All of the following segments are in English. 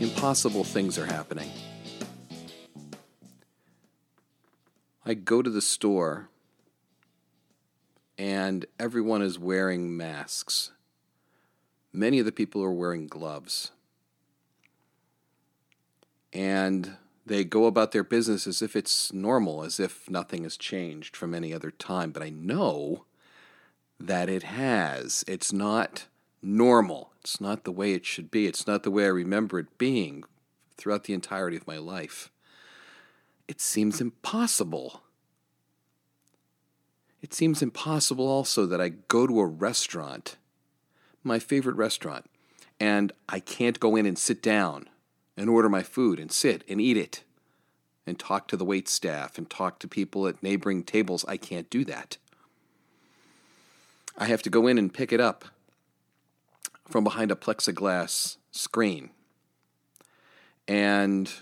impossible things are happening. I go to the store and everyone is wearing masks. Many of the people are wearing gloves. And they go about their business as if it's normal, as if nothing has changed from any other time. But I know that it has. It's not normal. It's not the way it should be. It's not the way I remember it being throughout the entirety of my life. It seems impossible. It seems impossible also that I go to a restaurant, my favorite restaurant, and I can't go in and sit down and order my food and sit and eat it and talk to the wait staff and talk to people at neighboring tables. I can't do that. I have to go in and pick it up from behind a plexiglass screen and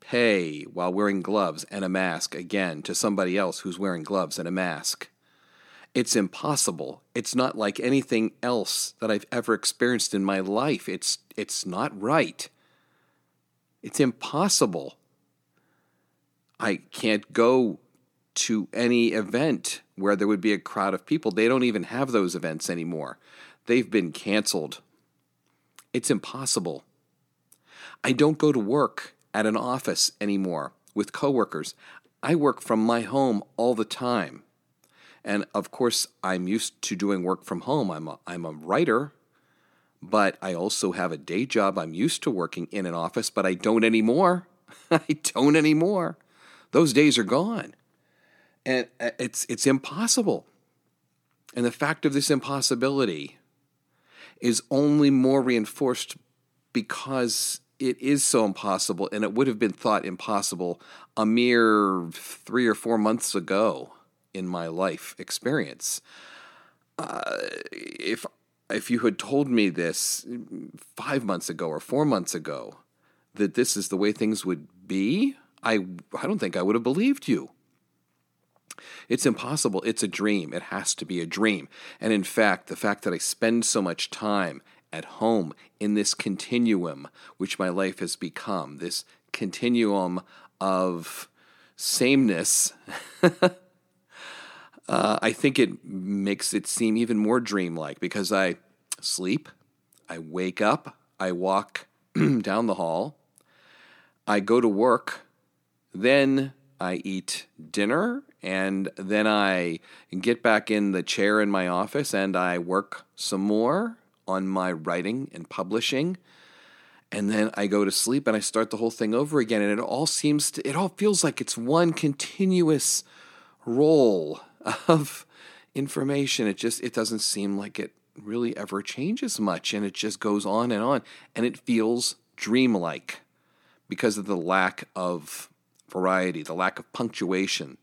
pay while wearing gloves and a mask again to somebody else who's wearing gloves and a mask. It's impossible. It's not like anything else that I've ever experienced in my life. It's it's not right. It's impossible. I can't go to any event where there would be a crowd of people. They don't even have those events anymore. They've been canceled. It's impossible. I don't go to work at an office anymore with coworkers. I work from my home all the time. And of course, I'm used to doing work from home. I'm a, I'm a writer, but I also have a day job. I'm used to working in an office, but I don't anymore. I don't anymore. Those days are gone. And uh, it's, it's impossible. And the fact of this impossibility is only more reinforced because it is so impossible, and it would have been thought impossible a mere three or four months ago in my life experience. Uh, if if you had told me this five months ago or four months ago that this is the way things would be, I I don't think I would have believed you. It's impossible. It's a dream. It has to be a dream. And in fact, the fact that I spend so much time at home in this continuum, which my life has become, this continuum of sameness, uh, I think it makes it seem even more dreamlike because I sleep, I wake up, I walk down the hall, I go to work, then I eat dinner, and then I get back in the chair in my office and I work some more on my writing and publishing. And then I go to sleep and I start the whole thing over again. And it all seems to, it all feels like it's one continuous roll of information. It just, it doesn't seem like it really ever changes much. And it just goes on and on. And it feels dreamlike because of the lack of variety, the lack of punctuation,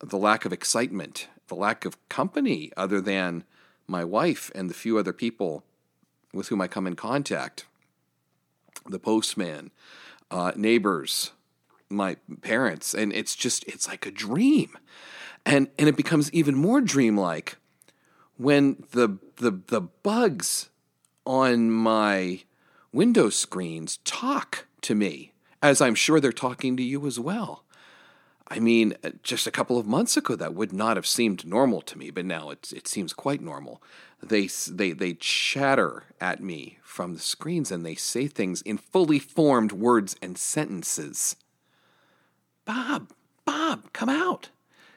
the lack of excitement, the lack of company other than my wife and the few other people with whom I come in contact the postman, uh, neighbors, my parents. And it's just, it's like a dream. And, and it becomes even more dreamlike when the, the, the bugs on my window screens talk to me as I'm sure they're talking to you as well. I mean, just a couple of months ago, that would not have seemed normal to me, but now it, it seems quite normal. They, they, they chatter at me from the screens and they say things in fully formed words and sentences. Bob, Bob, come out.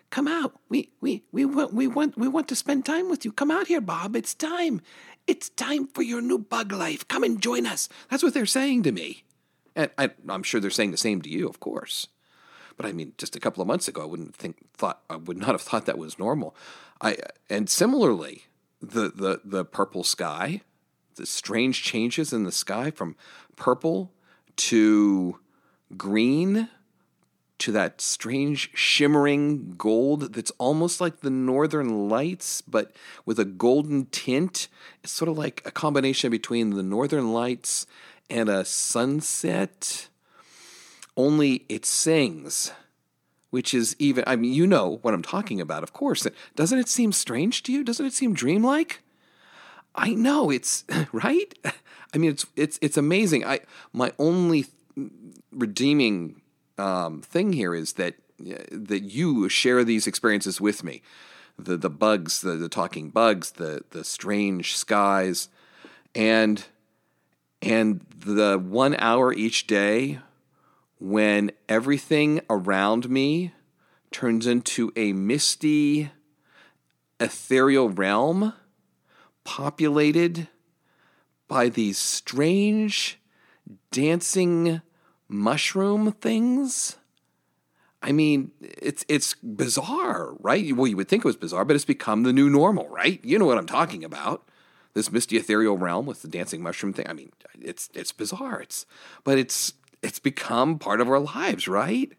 Come out. We, we, we, want, we, want, we want to spend time with you. Come out here, Bob. It's time. It's time for your new bug life. Come and join us. That's what they're saying to me. And I, I'm sure they're saying the same to you, of course. But I mean, just a couple of months ago, I wouldn't think thought I would not have thought that was normal. I and similarly, the the the purple sky, the strange changes in the sky from purple to green to that strange shimmering gold that's almost like the northern lights but with a golden tint it's sort of like a combination between the northern lights and a sunset, only it sings, which is even, I mean, you know what I'm talking about, of course. Doesn't it seem strange to you? Doesn't it seem dreamlike? I know it's right. I mean, it's it's it's amazing. I my only redeeming um, thing here is that that you share these experiences with me. The the bugs, the, the talking bugs, the the strange skies, and and the one hour each day when everything around me turns into a misty, ethereal realm populated by these strange dancing mushroom things. I mean, it's it's bizarre, right? Well, you would think it was bizarre, but it's become the new normal, right? You know what I'm talking about. This misty ethereal realm with the dancing mushroom thing. I mean, it's it's bizarre. It's but it's it's become part of our lives, right?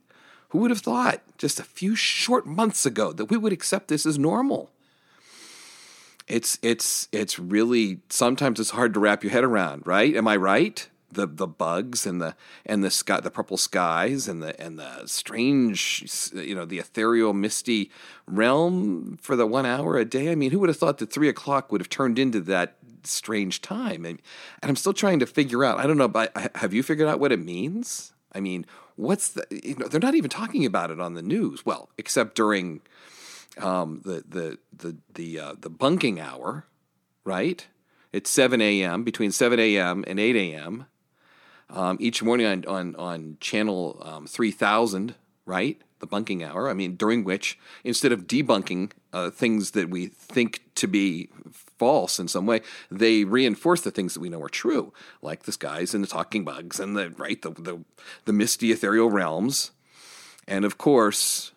Who would have thought just a few short months ago that we would accept this as normal? It's it's it's really sometimes it's hard to wrap your head around, right? Am I right? The the bugs and the and the sky, the purple skies and the and the strange, you know, the ethereal, misty realm for the one hour a day. I mean, who would have thought that three o'clock would have turned into that strange time? And, and I'm still trying to figure out. I don't know, but have you figured out what it means? I mean, what's the? You know, they're not even talking about it on the news. Well, except during um, the the the the uh, the bunking hour, right? It's seven a.m. between seven a.m. and eight a.m. Um, each morning on on on channel um, three thousand, right? The bunking hour. I mean, during which instead of debunking uh, things that we think to be false in some way, they reinforce the things that we know are true, like the skies and the talking bugs and the right the the, the misty ethereal realms, and of course.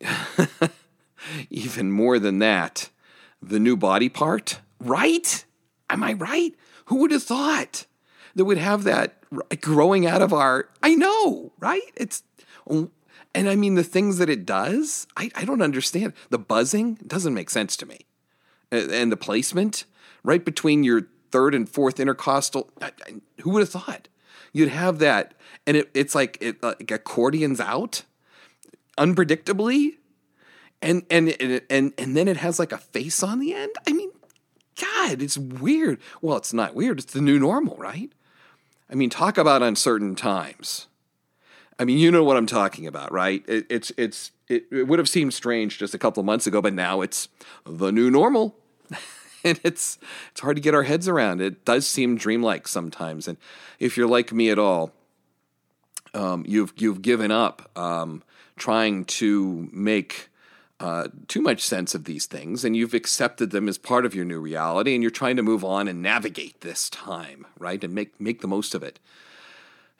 even more than that, the new body part, right? Am I right? Who would have thought that would have that growing out of our? I know, right? It's, and I mean, the things that it does, I, I don't understand. The buzzing doesn't make sense to me. And the placement right between your third and fourth intercostal, who would have thought? You'd have that, and it, it's like it like accordions out unpredictably and and and and then it has like a face on the end. I mean, God, it's weird. Well, it's not weird. It's the new normal, right? I mean, talk about uncertain times. I mean, you know what I'm talking about, right? It, it's it's it, it would have seemed strange just a couple of months ago, but now it's the new normal. and it's it's hard to get our heads around. It does seem dreamlike sometimes. And if you're like me at all, um, you've you've given up um, trying to make uh, too much sense of these things and you've accepted them as part of your new reality and you're trying to move on and navigate this time right and make make the most of it.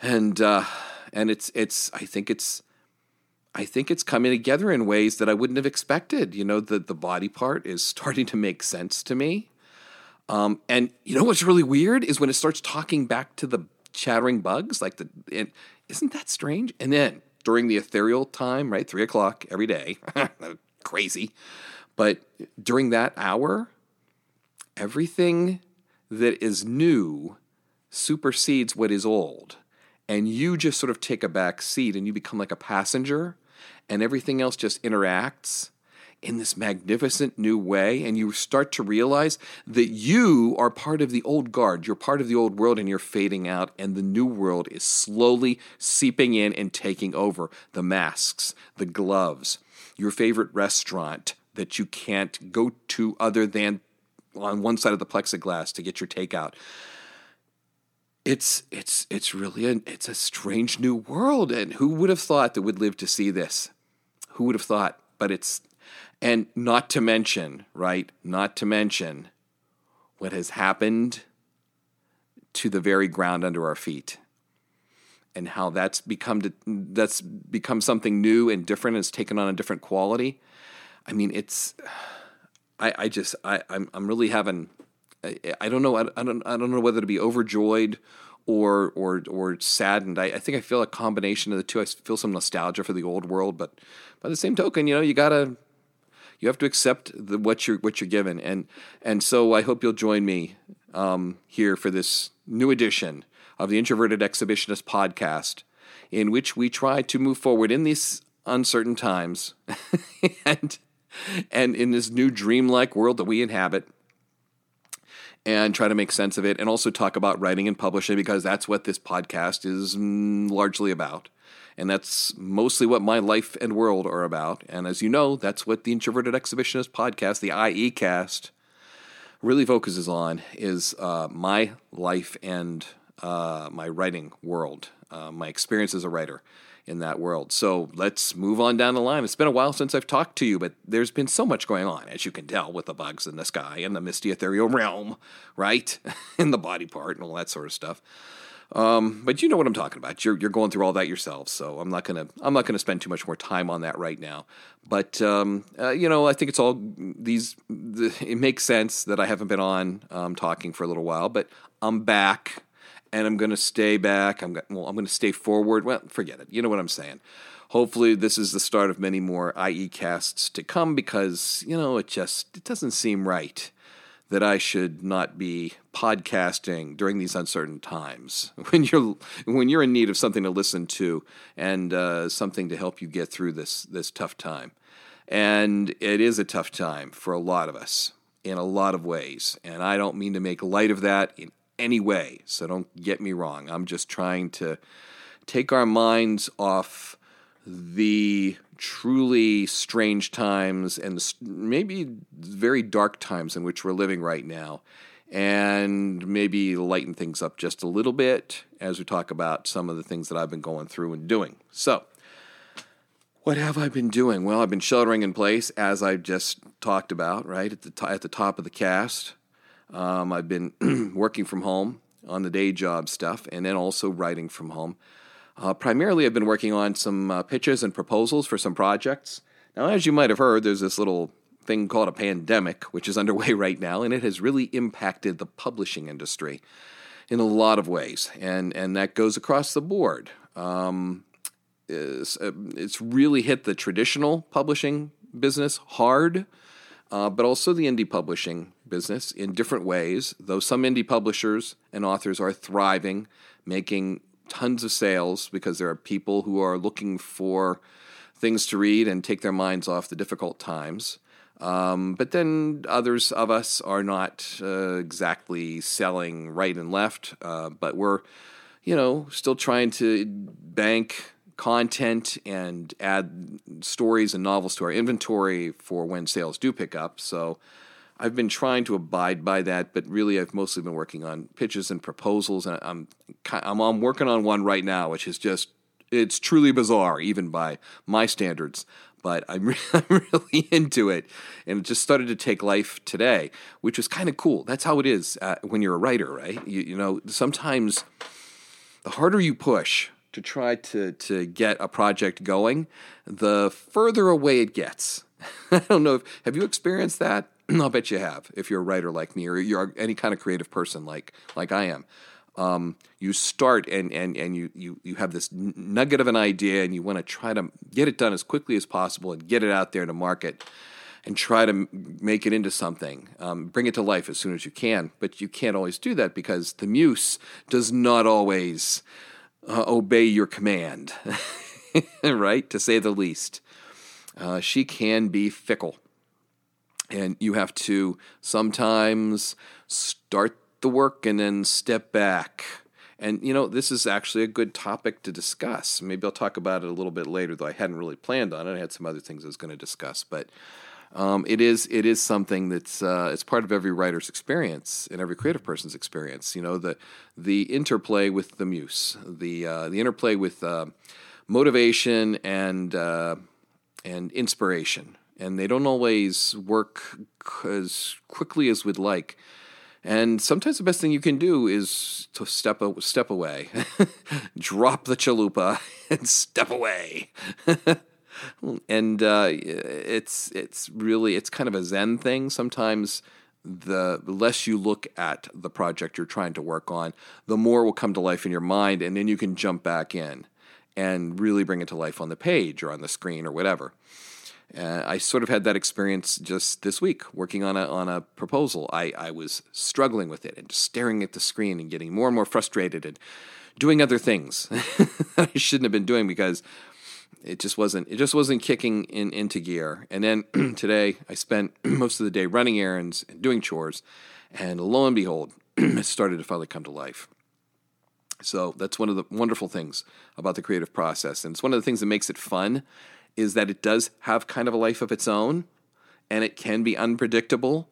And uh, and it's it's I think it's I think it's coming together in ways that I wouldn't have expected. You know the the body part is starting to make sense to me. Um, and you know what's really weird is when it starts talking back to the chattering bugs like the and isn't that strange? And then during the ethereal time right three o'clock every day crazy. But during that hour, everything that is new supersedes what is old. And you just sort of take a back seat and you become like a passenger, and everything else just interacts in this magnificent new way. And you start to realize that you are part of the old guard, you're part of the old world, and you're fading out. And the new world is slowly seeping in and taking over the masks, the gloves, your favorite restaurant that you can't go to other than on one side of the plexiglass to get your takeout. It's it's it's really a, it's a strange new world, and who would have thought that we'd live to see this? Who would have thought? But it's and not to mention, right? Not to mention what has happened to the very ground under our feet and how that's become that's become something new and different and it's taken on a different quality. I mean, it's I, I just I I'm I'm really having I, I don't know I, I don't I don't know whether to be overjoyed or or or saddened. I, I think I feel a combination of the two. I feel some nostalgia for the old world, but by the same token, you know, you gotta you have to accept the, what you're what you're given, and and so I hope you'll join me um, here for this new edition of the Introverted Exhibitionist podcast, in which we try to move forward in these uncertain times and and in this new dreamlike world that we inhabit and try to make sense of it and also talk about writing and publishing because that's what this podcast is largely about. And that's mostly what my life and world are about. And as you know, that's what the Introverted Exhibitionist podcast, the IE cast, really focuses on is uh, my life and uh, my writing world, uh, my experience as a writer in that world. So let's move on down the line. It's been a while since I've talked to you, but there's been so much going on, as you can tell, with the bugs in the sky and the misty ethereal realm, right? and the body part and all that sort of stuff. Um, but you know what I'm talking about. You're you're going through all that yourself, so I'm not gonna I'm not gonna spend too much more time on that right now. But um, uh, you know, I think it's all these. The, it makes sense that I haven't been on um, talking for a little while, but I'm back and I'm going to stay back. I'm well, I'm going to stay forward. Well, forget it. You know what I'm saying. Hopefully, this is the start of many more IE casts to come because you know it just it doesn't seem right that I should not be podcasting during these uncertain times when you're when you're in need of something to listen to and uh, something to help you get through this this tough time. And it is a tough time for a lot of us in a lot of ways. And I don't mean to make light of that in any way. So don't get me wrong. I'm just trying to take our minds off the truly strange times and maybe very dark times in which we're living right now and maybe lighten things up just a little bit as we talk about some of the things that I've been going through and doing. So, what have I been doing? Well, I've been sheltering in place as I just talked about, right at the t- at the top of the cast. Um, I've been working from home on the day job stuff and then also writing from home. Uh, primarily, I've been working on some uh, pitches and proposals for some projects. Now, as you might have heard, there's this little thing called a pandemic, which is underway right now, and it has really impacted the publishing industry in a lot of ways, and and that goes across the board. Um, it's, uh, it's really hit the traditional publishing business hard uh, but also the indie publishing business in different ways. Though some indie publishers and authors are thriving, making tons of sales because there are people who are looking for things to read and take their minds off the difficult times. Um, but then others of us are not uh, exactly selling right and left, uh, but we're, you know, still trying to bank content and add stories and novels to our inventory for when sales do pick up. So I've been trying to abide by that, but really I've mostly been working on pitches and proposals, and I'm I'm, I'm working on one right now, which is just it's truly bizarre, even by my standards. But I'm, re- I'm really into it, and it just started to take life today, which was kind of cool. That's how it is uh, when you're a writer, right? You, you know, sometimes the harder you push, to try to, to get a project going, the further away it gets. I don't know if have you experienced that? I'll bet you have. If you're a writer like me, or you're any kind of creative person like like I am, um, you start and and and you you you have this nugget of an idea, and you want to try to get it done as quickly as possible and get it out there to market, and try to make it into something, um, bring it to life as soon as you can. But you can't always do that because the muse does not always uh, obey your command, right? To say the least. Uh, she can be fickle. And you have to sometimes start the work and then step back. And, you know, this is actually a good topic to discuss. Maybe I'll talk about it a little bit later, though I hadn't really planned on it. I had some other things I was going to discuss. But um, it is it is something that's uh, it's part of every writer's experience and every creative person's experience. You know the the interplay with the muse, the uh, the interplay with uh, motivation and uh, and inspiration, and they don't always work as quickly as we'd like. And sometimes the best thing you can do is to step a, step away, drop the chalupa, and step away. and uh, it's it's really it's kind of a zen thing. Sometimes the less you look at the project you're trying to work on, the more will come to life in your mind, and then you can jump back in and really bring it to life on the page or on the screen or whatever. Uh, I sort of had that experience just this week working on a on a proposal. I, I was struggling with it and just staring at the screen and getting more and more frustrated and doing other things I shouldn't have been doing because it just wasn't it just wasn't kicking in into gear. And then today I spent most of the day running errands and doing chores, And lo and behold, it started to finally come to life. So that's one of the wonderful things about the creative process. And it's one of the things that makes it fun is that it does have kind of a life of its own and it can be unpredictable.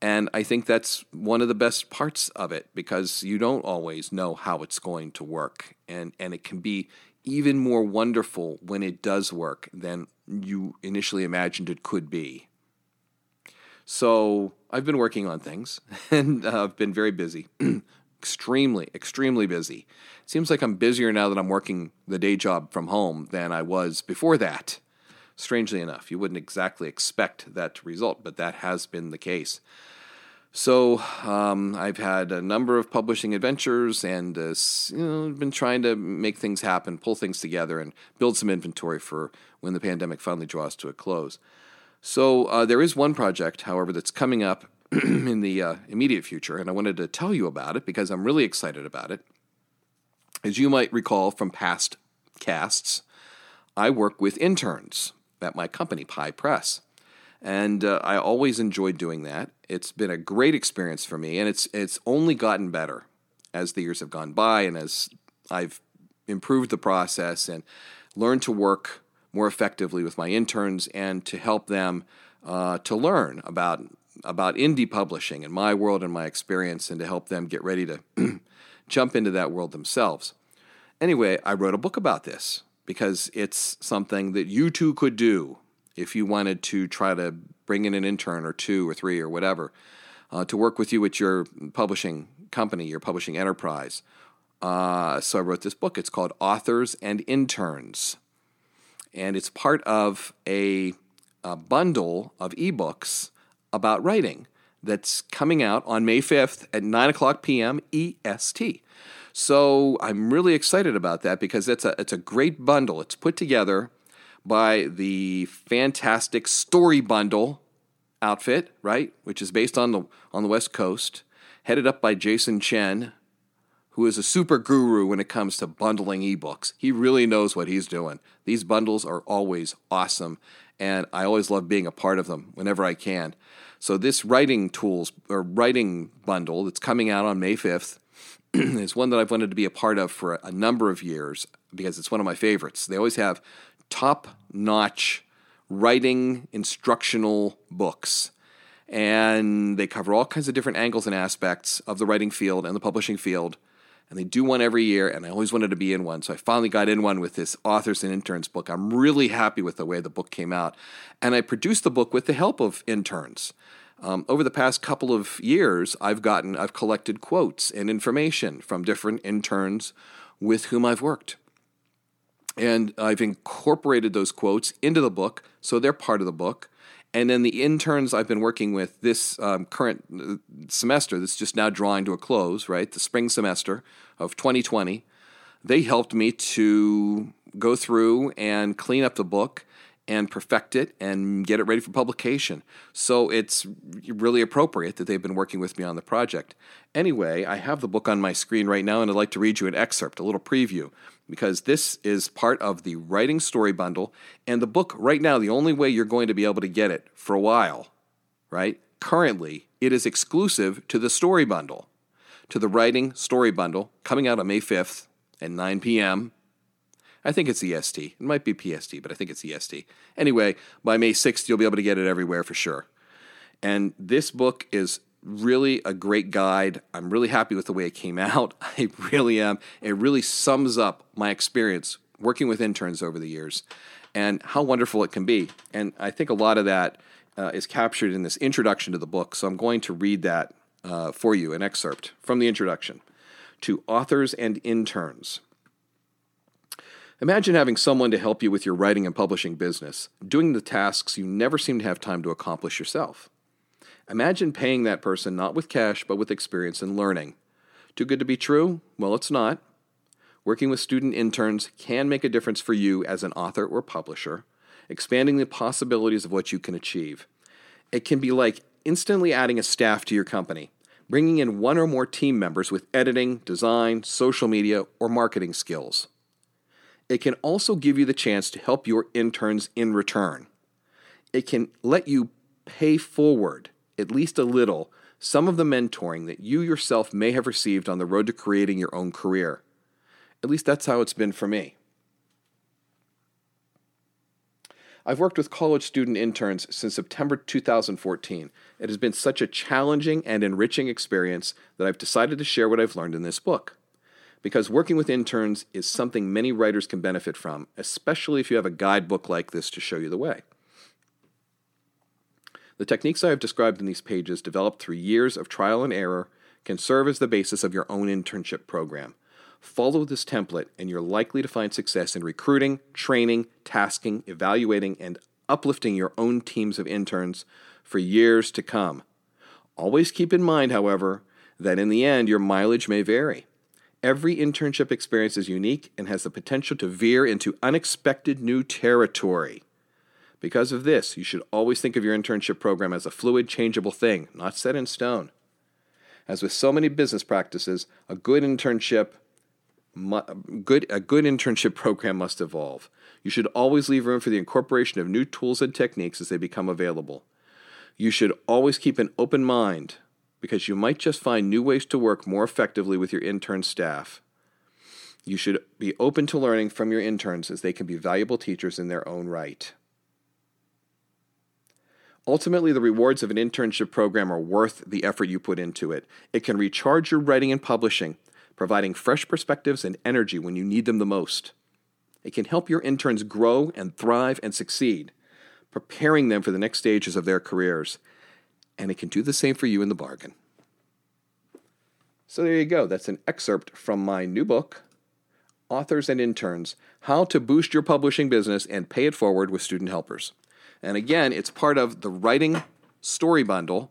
And I think that's one of the best parts of it because you don't always know how it's going to work. And, and it can be even more wonderful when it does work than you initially imagined it could be. So I've been working on things and uh, I've been very busy, extremely, extremely busy. It seems like I'm busier now that I'm working the day job from home than I was before that. Strangely enough, you wouldn't exactly expect that to result, but that has been the case. So um, I've had a number of publishing adventures, and uh, you know, been trying to make things happen, pull things together, and build some inventory for when the pandemic finally draws to a close. So uh, there is one project, however, that's coming up in the uh, immediate future, and I wanted to tell you about it because I'm really excited about it. As you might recall from past casts, I work with interns at my company, Pie Press. And uh, I always enjoyed doing that. It's been a great experience for me, and it's it's only gotten better as the years have gone by, and as I've improved the process and learned to work more effectively with my interns and to help them uh, to learn about about indie publishing and my world and my experience, and to help them get ready to jump into that world themselves. Anyway, I wrote a book about this because it's something that you too could do if you wanted to try to bring in an intern or two or three or whatever uh, to work with you at your publishing company, your publishing enterprise. Uh, so I wrote this book. It's called Authors and Interns. And it's part of a, a bundle of ebooks about writing that's coming out on May 5th at 9 o'clock p.m. EST. So I'm really excited about that because it's a, it's a great bundle. It's put together by the fantastic Story Bundle outfit, right, which is based on the on the West Coast, headed up by Jason Chen, who is a super guru when it comes to bundling ebooks. He really knows what he's doing. These bundles are always awesome, and I always love being a part of them whenever I can. So this writing tools or writing bundle that's coming out on May 5th is one that I've wanted to be a part of for a number of years because it's one of my favorites. They always have top notch writing instructional books. And they cover all kinds of different angles and aspects of the writing field and the publishing field. And they do one every year, and I always wanted to be in one. So I finally got in one with this Authors and Interns book. I'm really happy with the way the book came out. And I produced the book with the help of interns. Um, over the past couple of years, I've gotten, I've collected quotes and information from different interns with whom I've worked. And I've incorporated those quotes into the book, so they're part of the book. And then the interns I've been working with this um, current uh, semester, that's just now drawing to a close, right? The spring semester of 2020, they helped me to go through and clean up the book and perfect it and get it ready for publication. So it's really appropriate that they've been working with me on the project. Anyway, I have the book on my screen right now, and I'd like to read you an excerpt, a little preview because this is part of the Writing Story Bundle. And the book, right now, the only way you're going to be able to get it for a while, right? Currently, it is exclusive to the Story Bundle, to the Writing Story Bundle, coming out on May 5th at 9 p.m. I think it's EST. It might be PST, but I think it's EST. Anyway, by May 6th, you'll be able to get it everywhere for sure. And this book is really a great guide. I'm really happy with the way it came out. I really am. It really sums up my experience working with interns over the years and how wonderful it can be. And I think a lot of that uh, is captured in this introduction to the book. So I'm going to read that uh, for you, an excerpt from the introduction to authors and interns. Imagine having someone to help you with your writing and publishing business, doing the tasks you never seem to have time to accomplish yourself. Imagine paying that person not with cash, but with experience and learning. Too good to be true? Well, it's not. Working with student interns can make a difference for you as an author or publisher, expanding the possibilities of what you can achieve. It can be like instantly adding a staff to your company, bringing in one or more team members with editing, design, social media, or marketing skills. It can also give you the chance to help your interns in return. It can let you pay forward at least a little some of the mentoring that you yourself may have received on the road to creating your own career. At least that's how it's been for me. I've worked with college student interns since September 2014. It has been such a challenging and enriching experience that I've decided to share what I've learned in this book. Because working with interns is something many writers can benefit from, especially if you have a guidebook like this to show you the way. The techniques I have described in these pages, developed through years of trial and error, can serve as the basis of your own internship program. Follow this template, and you're likely to find success in recruiting, training, tasking, evaluating, and uplifting your own teams of interns for years to come. Always keep in mind, however, that in the end, your mileage may vary. Every internship experience is unique and has the potential to veer into unexpected new territory. Because of this, you should always think of your internship program as a fluid, changeable thing, not set in stone. As with so many business practices, a good internship good, a good internship program must evolve. You should always leave room for the incorporation of new tools and techniques as they become available. You should always keep an open mind because you might just find new ways to work more effectively with your intern staff. You should be open to learning from your interns as they can be valuable teachers in their own right. Ultimately, the rewards of an internship program are worth the effort you put into it. It can recharge your writing and publishing providing fresh perspectives and energy when you need them the most. It can help your interns grow and thrive and succeed, preparing them for the next stages of their careers. And it can do the same for you in the bargain. So there you go. That's an excerpt from my new book, Authors and Interns How to Boost Your Publishing Business and Pay It Forward with Student Helpers. And again, it's part of the Writing Story Bundle,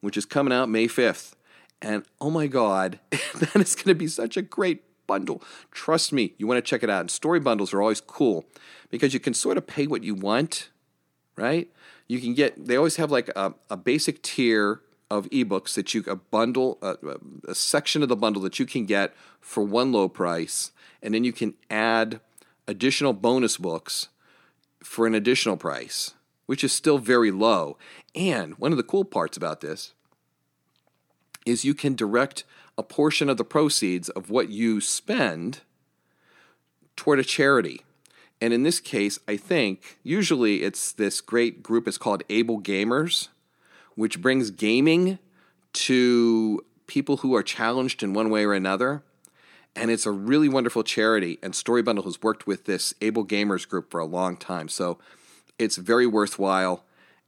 which is coming out May 5th. And oh my God, that is going to be such a great bundle. Trust me, you want to check it out. And story bundles are always cool because you can sort of pay what you want, right? You can get, they always have like a, a basic tier of ebooks that you, a bundle, a, a section of the bundle that you can get for one low price. And then you can add additional bonus books for an additional price, which is still very low. And one of the cool parts about this is you can direct a portion of the proceeds of what you spend toward a charity. And in this case, I think usually it's this great group, it's called Able Gamers, which brings gaming to people who are challenged in one way or another. And it's a really wonderful charity. And Story Bundle has worked with this Able Gamers group for a long time. So it's very worthwhile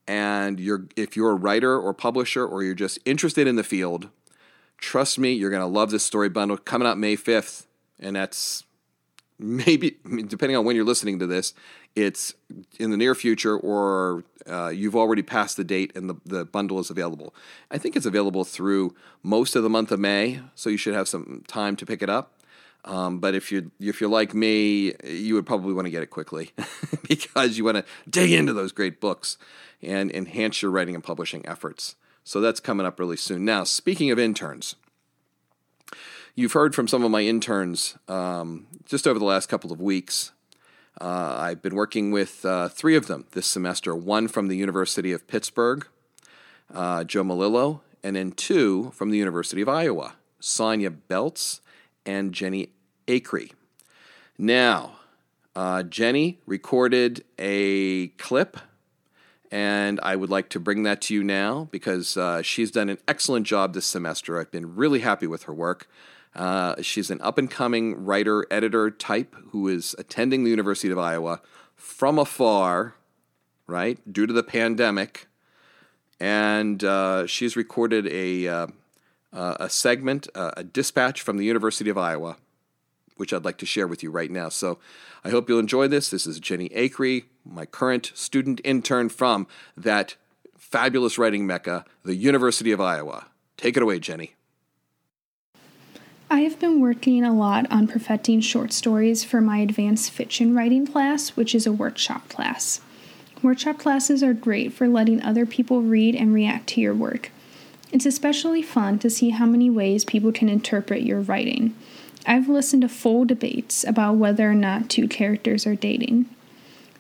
and you're if you're a writer or publisher or you're just interested in the field, trust me, you're going to love this story bundle coming out May 5th, and that's maybe depending on when you're listening to this, it's in the near future or uh, you've already passed the date and the, the bundle is available. I think it's available through most of the month of May, so you should have some time to pick it up. Um, but if you're if you're like me, you would probably want to get it quickly because you want to dig into those great books and enhance your writing and publishing efforts. So that's coming up really soon. Now, speaking of interns, you've heard from some of my interns um, just over the last couple of weeks. Uh, I've been working with uh, three of them this semester one from the University of Pittsburgh, uh, Joe Malillo, and then two from the University of Iowa, Sonia Belts and Jenny Acree. Now, uh, Jenny recorded a clip and I would like to bring that to you now because uh, she's done an excellent job this semester. I've been really happy with her work. Uh, she's an up and coming writer, editor type who is attending the University of Iowa from afar, right, due to the pandemic. And uh, she's recorded a, uh, uh, a segment, uh, a dispatch from the University of Iowa, which I'd like to share with you right now. So I hope you'll enjoy this. This is Jenny Acree, my current student intern from that fabulous writing mecca, the University of Iowa. Take it away, Jenny. I have been working a lot on perfecting short stories for my advanced fiction writing class, which is a workshop class. Workshop classes are great for letting other people read and react to your work. It's especially fun to see how many ways people can interpret your writing. I've listened to full debates about whether or not two characters are dating.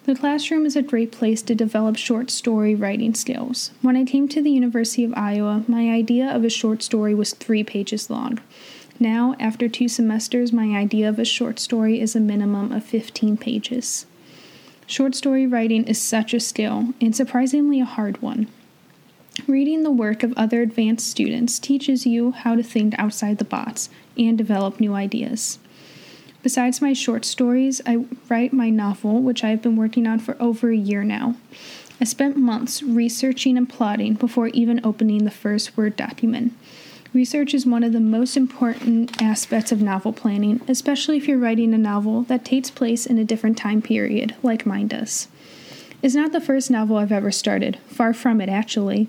The classroom is a great place to develop short story writing skills. When I came to the University of Iowa, my idea of a short story was three pages long. Now, after two semesters, my idea of a short story is a minimum of 15 pages. Short story writing is such a skill, and surprisingly a hard one. Reading the work of other advanced students teaches you how to think outside the box and develop new ideas. Besides my short stories, I write my novel, which I've been working on for over a year now. I spent months researching and plotting before even opening the first Word document. Research is one of the most important aspects of novel planning, especially if you're writing a novel that takes place in a different time period, like mine does. It's not the first novel I've ever started, far from it actually,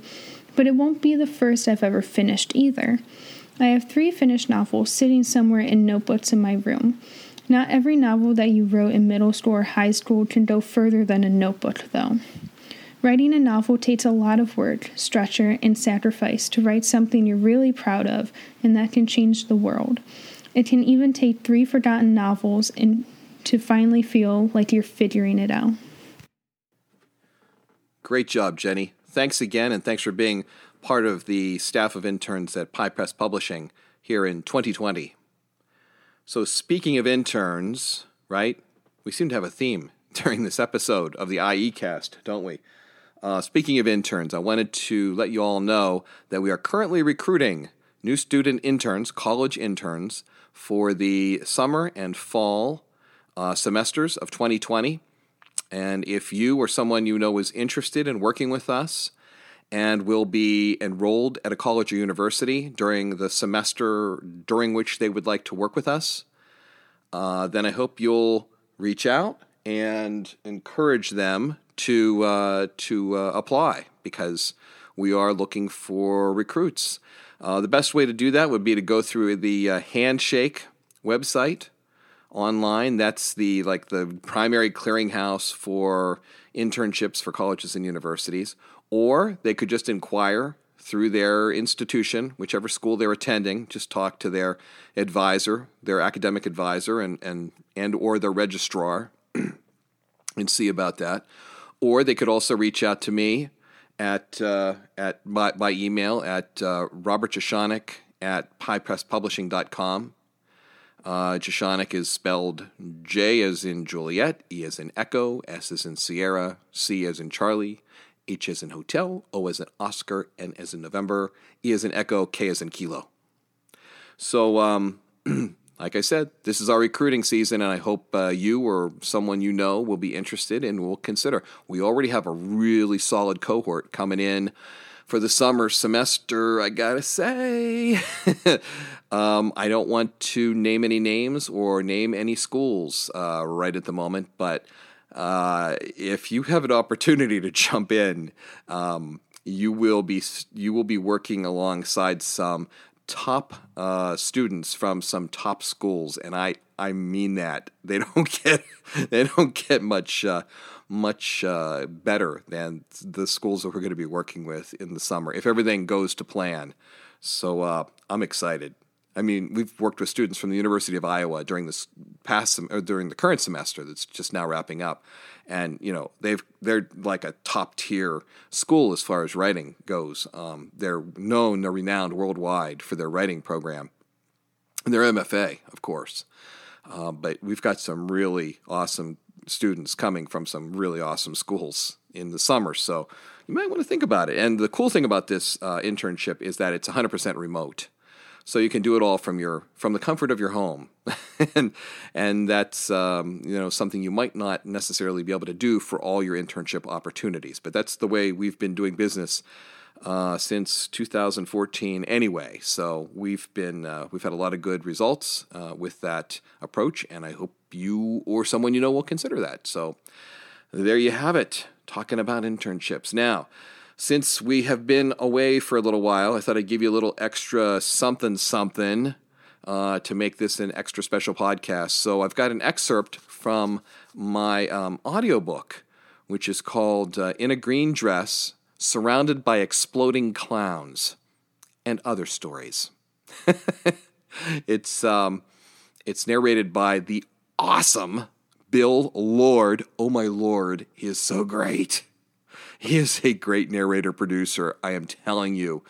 but it won't be the first I've ever finished either. I have three finished novels sitting somewhere in notebooks in my room. Not every novel that you wrote in middle school or high school can go further than a notebook, though. Writing a novel takes a lot of work, structure, and sacrifice to write something you're really proud of and that can change the world. It can even take three forgotten novels to finally feel like you're figuring it out. Great job, Jenny. Thanks again, and thanks for being part of the staff of interns at Pie Press Publishing here in 2020. So, speaking of interns, right? We seem to have a theme during this episode of the IE cast, don't we? Uh, speaking of interns, I wanted to let you all know that we are currently recruiting new student interns, college interns, for the summer and fall uh, semesters of 2020. And if you or someone you know is interested in working with us and will be enrolled at a college or university during the semester during which they would like to work with us, uh, then I hope you'll reach out and encourage them to uh, to uh, apply because we are looking for recruits. Uh, the best way to do that would be to go through the uh, Handshake website online. That's the like the primary clearinghouse for internships for colleges and universities. Or they could just inquire through their institution, whichever school they're attending. Just talk to their advisor, their academic advisor, and and and or their registrar, and see about that. Or they could also reach out to me at uh, at by, by email at uh, Robert Jeschonek at piepresspublishing.com. Uh, Jeschonek is spelled J as in Juliet, E as in Echo, S as in Sierra, C as in Charlie, H as in Hotel, O as in Oscar, N as in November, E as in Echo, K as in Kilo. So, um, like I said, this is our recruiting season, and I hope uh, you or someone you know will be interested and will consider. We already have a really solid cohort coming in for the summer semester, I gotta say. um, I don't want to name any names or name any schools uh, right at the moment, but uh, if you have an opportunity to jump in, um, you will be you will be working alongside some top uh, students from some top schools, and I I mean that they don't get they don't get much uh, much uh, better than the schools that we're going to be working with in the summer if everything goes to plan. So uh, I'm excited. I mean, we've worked with students from the University of Iowa during this past sem- during the current semester that's just now wrapping up, and you know they've they're like a top tier school as far as writing goes. Um, they're known, they're renowned worldwide for their writing program, and their MFA, of course. Uh, but we've got some really awesome students coming from some really awesome schools in the summer, so you might want to think about it. And the cool thing about this uh, internship is that it's 100% remote so you can do it all from your from the comfort of your home. And and that's um, you know something you might not necessarily be able to do for all your internship opportunities. But that's the way we've been doing business uh, since 2014 anyway. So we've been uh, we've had a lot of good results uh, with that approach and i hope you or someone you know will consider that. So there you have it talking about internships. Now since we have been away for a little while, I thought I'd give you a little extra something something uh, to make this an extra special podcast. So I've got an excerpt from my um, audiobook, which is called uh, In a Green Dress Surrounded by Exploding Clowns and Other Stories. it's, um, it's narrated by the awesome Bill Lord. Oh my lord, he is so great. He is a great narrator producer. I am telling you.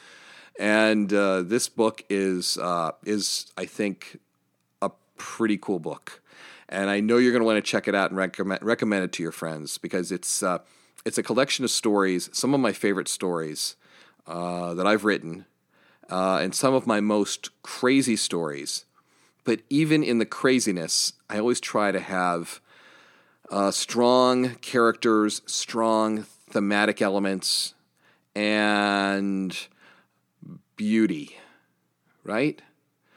And uh, this book is uh, is I think a pretty cool book, and I know you're going to want to check it out and recommend recommend it to your friends because it's uh, it's a collection of stories, some of my favorite stories uh, that I've written, uh, and some of my most crazy stories. But even in the craziness, I always try to have uh, strong characters, strong thematic elements, and beauty, right?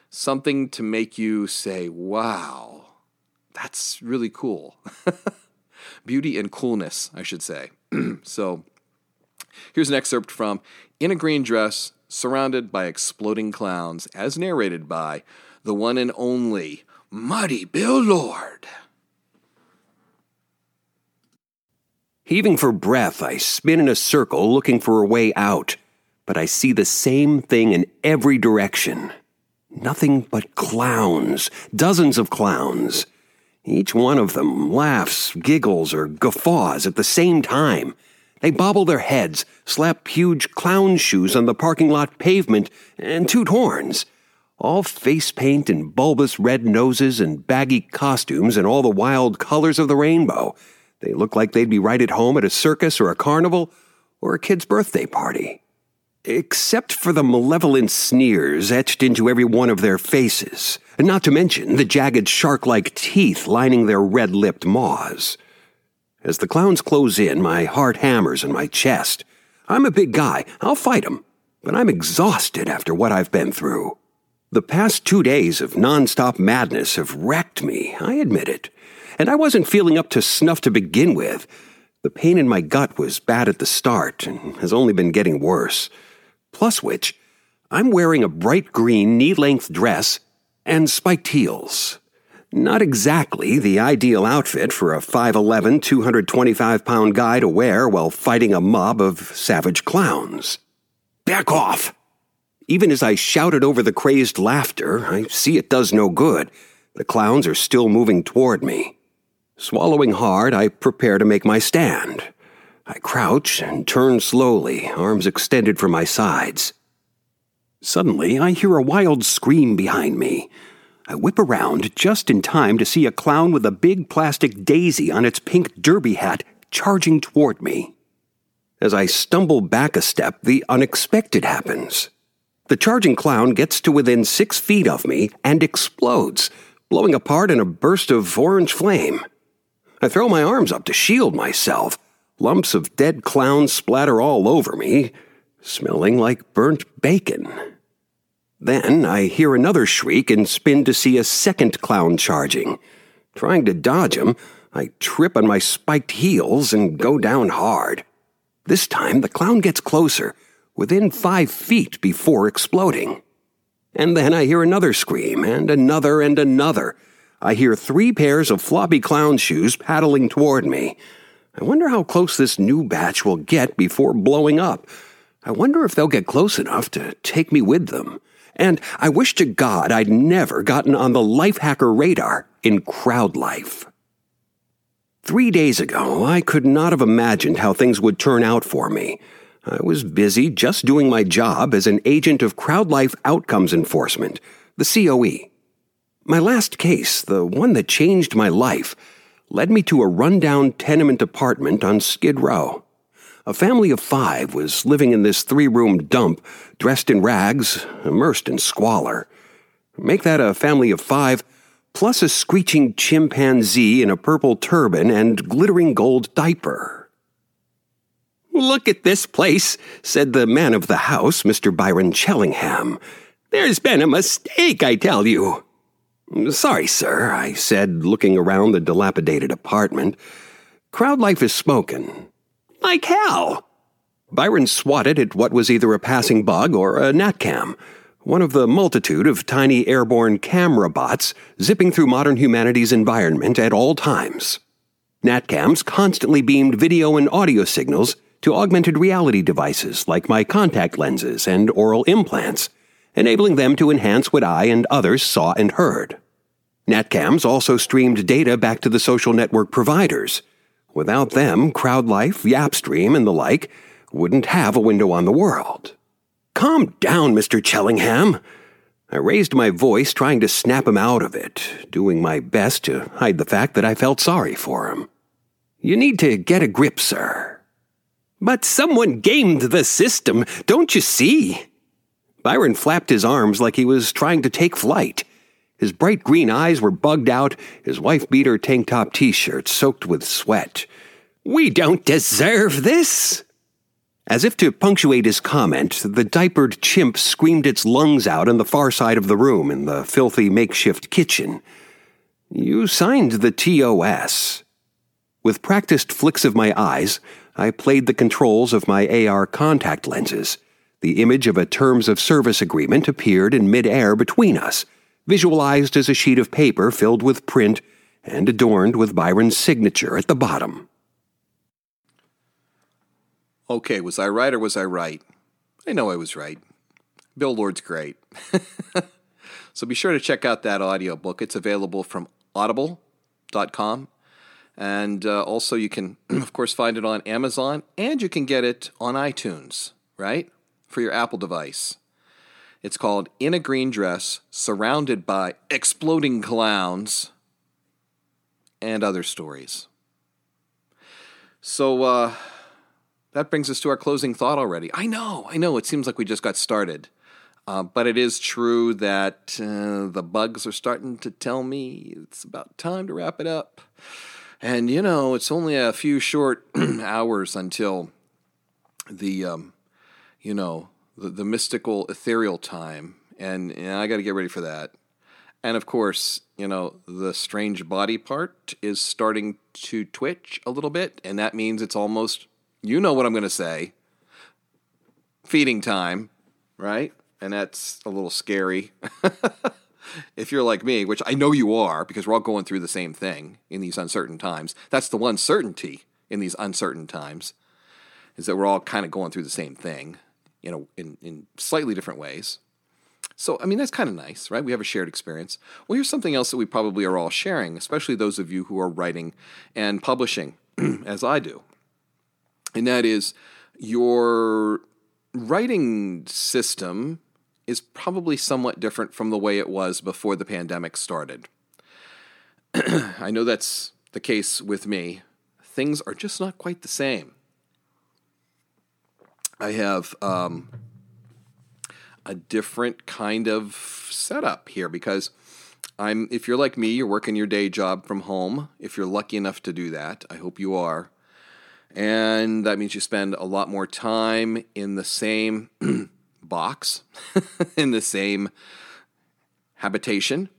Something to make you say, wow, that's really cool. beauty and coolness, I should say. so here's an excerpt from In a Green Dress, Surrounded by Exploding Clowns, as narrated by the one and only Muddy Bill Lord. Heaving for breath, I spin in a circle looking for a way out, but I see the same thing in every direction. Nothing but clowns, dozens of clowns. Each one of them laughs, giggles, or guffaws at the same time. They bobble their heads, slap huge clown shoes on the parking lot pavement, and toot horns. All face paint and bulbous red noses and baggy costumes and all the wild colors of the rainbow. They look like they'd be right at home at a circus or a carnival or a kid's birthday party except for the malevolent sneers etched into every one of their faces, and not to mention the jagged shark like teeth lining their red lipped maws. As the clowns close in, my heart hammers in my chest. I'm a big guy, I'll fight 'em, but I'm exhausted after what I've been through. The past two days of nonstop madness have wrecked me, I admit it, and I wasn't feeling up to snuff to begin with. The pain in my gut was bad at the start and has only been getting worse. Plus which, I'm wearing a bright green knee length dress and spiked heels. Not exactly the ideal outfit for a 5'11, 225 pound guy to wear while fighting a mob of savage clowns. Back off! Even as I shouted over the crazed laughter, I see it does no good. The clowns are still moving toward me. Swallowing hard, I prepare to make my stand. I crouch and turn slowly, arms extended from my sides. Suddenly, I hear a wild scream behind me. I whip around just in time to see a clown with a big plastic daisy on its pink derby hat charging toward me. As I stumble back a step, the unexpected happens. The charging clown gets to within six feet of me and explodes, blowing apart in a burst of orange flame. I throw my arms up to shield myself Lumps of dead clowns splatter all over me, smelling like burnt bacon. Then I hear another shriek and spin to see a second clown charging. Trying to dodge him, I trip on my spiked heels and go down hard. This time the clown gets closer, within five feet before exploding. And then I hear another scream, and another and another. I hear three pairs of floppy clown shoes paddling toward me. I wonder how close this new batch will get before blowing up. I wonder if they'll get close enough to take me with them. And I wish to God I'd never gotten on the life hacker radar in crowd life. Three days ago, I could not have imagined how things would turn out for me. I was busy just doing my job as an agent of Crowd Life Outcomes Enforcement, the COE. My last case, the one that changed my life, led me to a rundown tenement apartment on Skid Row. A family of five was living in this three room dump, dressed in rags, immersed in squalor. Make that a family of five, plus a screeching chimpanzee in a purple turban and glittering gold diaper. Look at this place, said the man of the house, Mr. Byron Chellingham. There's been a mistake, I tell you. Sorry, sir, I said, looking around the dilapidated apartment. Crowd life is smoking. Like hell! Byron swatted at what was either a passing bug or a natcam, one of the multitude of tiny airborne camera bots zipping through modern humanity's environment at all times. Natcams constantly beamed video and audio signals to augmented reality devices like my contact lenses and oral implants enabling them to enhance what I and others saw and heard. Natcams also streamed data back to the social network providers. Without them, CrowdLife, Yapstream, and the like wouldn't have a window on the world. Calm down, Mr. Chellingham. I raised my voice, trying to snap him out of it, doing my best to hide the fact that I felt sorry for him. You need to get a grip, sir. But someone gamed the system, don't you see? Byron flapped his arms like he was trying to take flight. His bright green eyes were bugged out, his wife beat her tank top t shirt soaked with sweat. We don't deserve this! As if to punctuate his comment, the diapered chimp screamed its lungs out on the far side of the room in the filthy makeshift kitchen. You signed the TOS. With practiced flicks of my eyes, I played the controls of my AR contact lenses. The image of a terms of service agreement appeared in midair between us, visualized as a sheet of paper filled with print and adorned with Byron's signature at the bottom. Okay, was I right or was I right? I know I was right. Bill Lord's great. so be sure to check out that audiobook. It's available from audible.com. And uh, also, you can, of course, find it on Amazon and you can get it on iTunes, right? For your Apple device. It's called In a Green Dress, Surrounded by Exploding Clowns and Other Stories. So, uh, that brings us to our closing thought already. I know, I know, it seems like we just got started. Uh, but it is true that uh, the bugs are starting to tell me it's about time to wrap it up. And, you know, it's only a few short hours until the, um, you know, the, the mystical, ethereal time. And, and I got to get ready for that. And of course, you know, the strange body part is starting to twitch a little bit. And that means it's almost you know what I'm going to say. Feeding time, right? And that's a little scary. if you're like me, which I know you are, because we're all going through the same thing in these uncertain times. That's the one certainty in these uncertain times, is that we're all kind of going through the same thing, in, in slightly different ways. So, I mean, that's kind of nice, right? We have a shared experience. Well, here's something else that we probably are all sharing, especially those of you who are writing and publishing, as I do and that is your writing system is probably somewhat different from the way it was before the pandemic started. I know that's the case with me. Things are just not quite the same. I have um, a different kind of setup here because I'm if you're like me, you're working your day job from home. If you're lucky enough to do that, I hope you are. And that means you spend a lot more time in the same box, in the same habitation,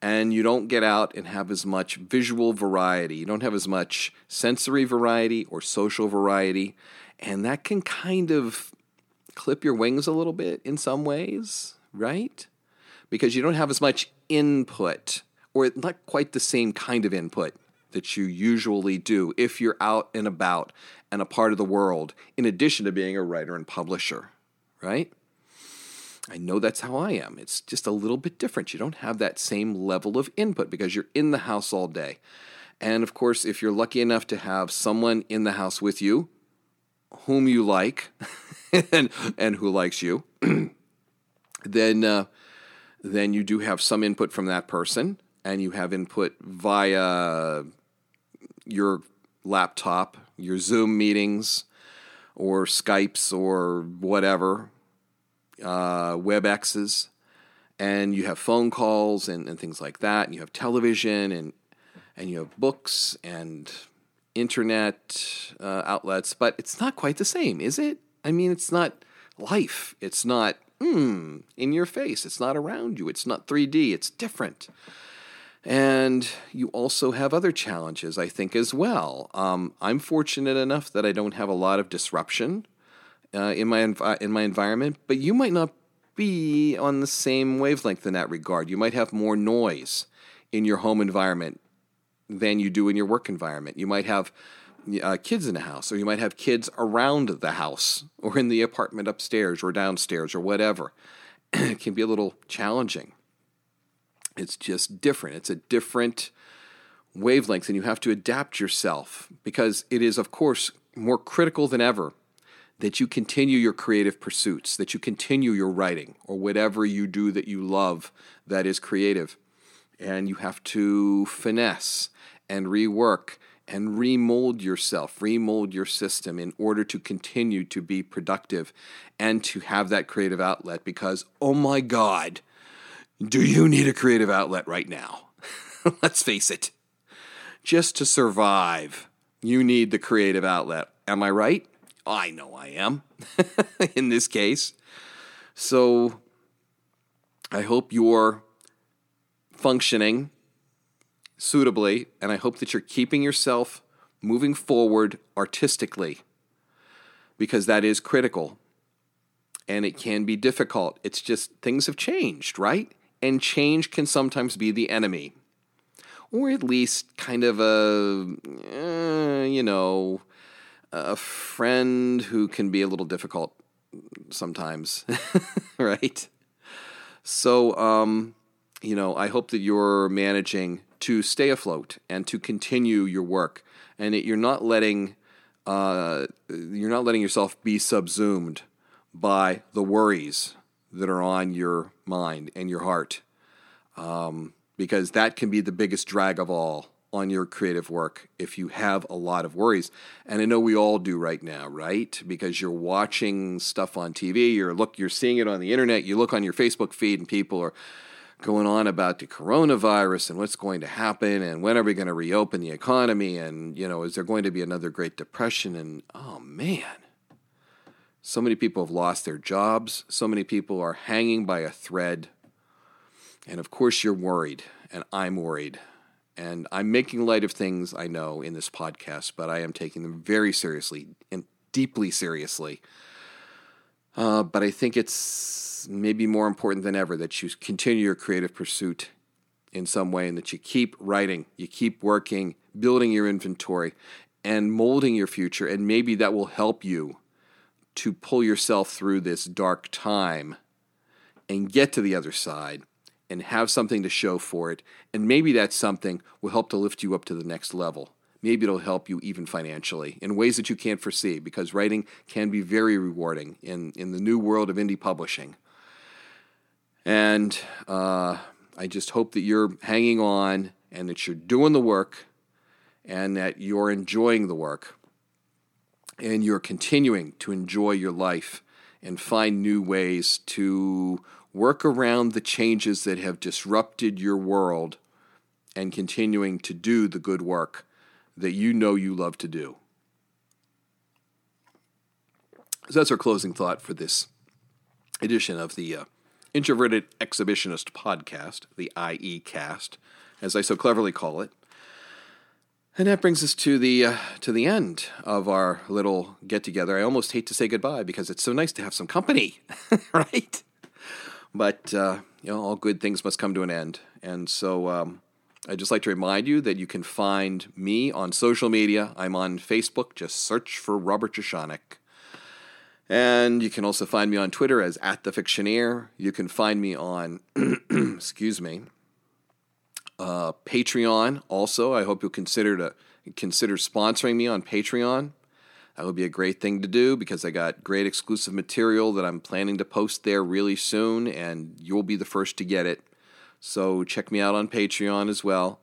and you don't get out and have as much visual variety. You don't have as much sensory variety or social variety. And that can kind of clip your wings a little bit in some ways, right? Because you don't have as much input, or not quite the same kind of input that you usually do if you're out and about and a part of the world, in addition to being a writer and publisher, right? I know that's how I am. It's just a little bit different. You don't have that same level of input because you're in the house all day. And of course, if you're lucky enough to have someone in the house with you whom you like and, and who likes you, then, uh, then you do have some input from that person and you have input via your laptop, your Zoom meetings, or Skypes, or whatever, uh, WebExes, and you have phone calls and, and things like that, and you have television, and and you have books and internet uh, outlets, but it's not quite the same, is it? I mean, it's not life. It's not mm, in your face. It's not around you. It's not 3D. It's different. And you also have other challenges, I think, as well. Um, I'm fortunate enough that I don't have a lot of disruption uh, in my env- in my environment, but you might not be on the same wavelength in that regard. You might have more noise in your home environment than you do in your work environment. You might have uh, kids in the house, or you might have kids around the house, or in the apartment upstairs, or downstairs, or whatever. it can be a little challenging. It's just different. It's a different wavelength, and you have to adapt yourself because it is, of course, more critical than ever that you continue your creative pursuits, that you continue your writing or whatever you do that you love that is creative. And you have to finesse and rework and remold yourself, remold your system in order to continue to be productive and to have that creative outlet because, oh my God, do you need a creative outlet right now? Let's face it. Just to survive, you need the creative outlet. Am I right? I know I am in this case. So I hope you're functioning suitably, and I hope that you're keeping yourself moving forward artistically because that is critical and it can be difficult. It's just things have changed, right? And change can sometimes be the enemy, or at least kind of a, uh, you know, a friend who can be a little difficult sometimes, right? So, um, you know, I hope that you're managing to stay afloat and to continue your work, and that you're not letting uh, you're not letting yourself be subsumed by the worries that are on your mind and your heart, um, because that can be the biggest drag of all on your creative work if you have a lot of worries. And I know we all do right now, right? Because you're watching stuff on TV, you're look you're seeing it on the internet, you look on your Facebook feed and people are going on about the coronavirus and what's going to happen and when are we going to reopen the economy and you know is there going to be another great depression? And oh man. So many people have lost their jobs. So many people are hanging by a thread. And of course you're worried and i'm worried. And i'm making light of things i know in this podcast but i am taking them very seriously and deeply seriously uh, but i think it's maybe more important than ever that you continue your creative pursuit in some way and that you keep writing, you keep working, building your inventory, and molding your future. And maybe that will help you to pull yourself through this dark time and get to the other side and have something to show for it. And maybe that something will help to lift you up to the next level. Maybe it'll help you even financially in ways that you can't foresee because writing can be very rewarding in, in the new world of indie publishing. And uh, I just hope that you're hanging on and that you're doing the work and that you're enjoying the work and you're continuing to enjoy your life and find new ways to work around the changes that have disrupted your world and continuing to do the good work that you know you love to do. So that's our closing thought for this edition of the uh, Introverted Exhibitionist Podcast, the IE Cast, as I so cleverly call it. And that brings us to the uh, to the end of our little get together. I almost hate to say goodbye because it's so nice to have some company, right? But uh, you know, all good things must come to an end, and so um, I'd just like to remind you that you can find me on social media. I'm on Facebook. Just search for Robert Jeschonek. And you can also find me on Twitter as at the Fictioneer. You can find me on, excuse me, uh, Patreon. Also, I hope you'll consider to consider sponsoring me on Patreon. That would be a great thing to do because I got great exclusive material that I'm planning to post there really soon, and you'll be the first to get it. So check me out on Patreon as well,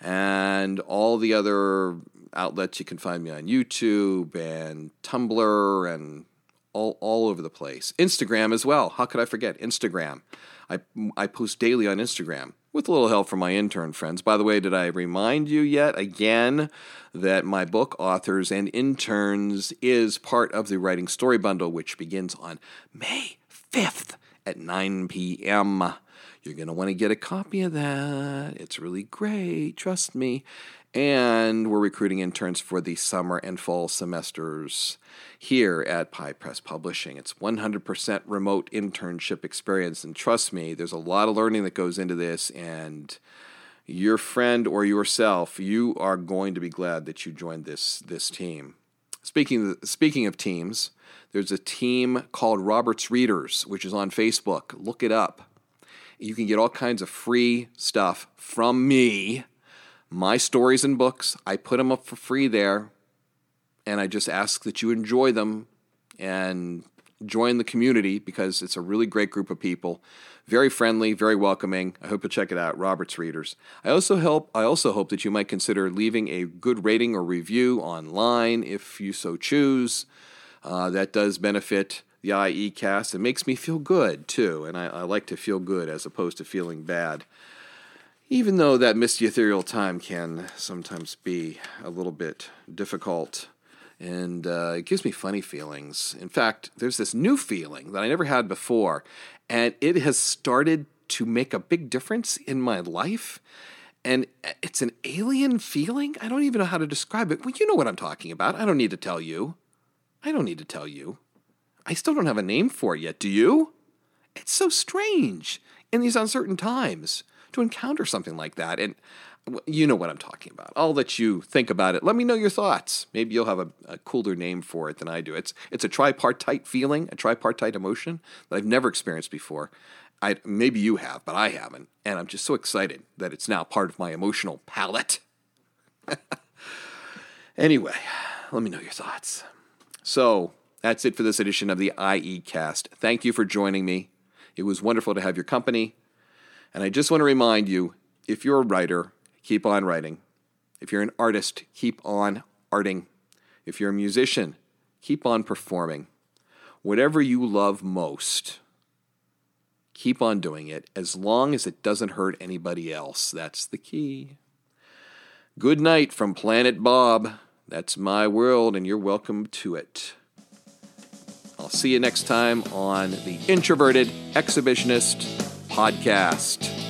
and all the other outlets you can find me on YouTube and Tumblr and all, all over the place. Instagram as well. How could I forget? Instagram. I, I post daily on Instagram with a little help from my intern friends. By the way, did I remind you yet again that my book, Authors and Interns, is part of the Writing Story Bundle, which begins on May 5th at 9 p.m. You're going to want to get a copy of that. It's really great, trust me. And we're recruiting interns for the summer and fall semesters here at Pie Press Publishing. It's 100% remote internship experience. And trust me, there's a lot of learning that goes into this. And your friend or yourself, you are going to be glad that you joined this, this team. Speaking, speaking of teams, there's a team called Robert's Readers, which is on Facebook. Look it up. You can get all kinds of free stuff from me, my stories and books. I put them up for free there, and I just ask that you enjoy them and join the community because it's a really great group of people. Very friendly, very welcoming. I hope you'll check it out, Robert's Readers. I also hope I also hope that you might consider leaving a good rating or review online if you so choose. Uh, that does benefit the IE cast. It makes me feel good too, and I, I like to feel good as opposed to feeling bad. Even though that misty ethereal time can sometimes be a little bit difficult and uh, it gives me funny feelings. In fact, there's this new feeling that I never had before, and it has started to make a big difference in my life. And it's an alien feeling. I don't even know how to describe it. Well, you know what I'm talking about. I don't need to tell you. I don't need to tell you. I still don't have a name for it yet. Do you? It's so strange in these uncertain times to encounter something like that. And you know what I'm talking about. I'll let you think about it. Let me know your thoughts. Maybe you'll have a, a, cooler name for it than I do. It's it's a tripartite feeling, a tripartite emotion that I've never experienced before. I maybe you have, but I haven't, and I'm just so excited that it's now part of my emotional palette. anyway, let me know your thoughts. So that's it for this edition of the IE Cast. Thank you for joining me. It was wonderful to have your company, and I just want to remind you, if you're a writer keep on writing. If you're an artist, keep on arting. If you're a musician, keep on performing. Whatever you love most, keep on doing it as long as it doesn't hurt anybody else. That's the key. Good night from Planet Bob. That's my world, and you're welcome to it. I'll see you next time on the Introverted Exhibitionist Podcast.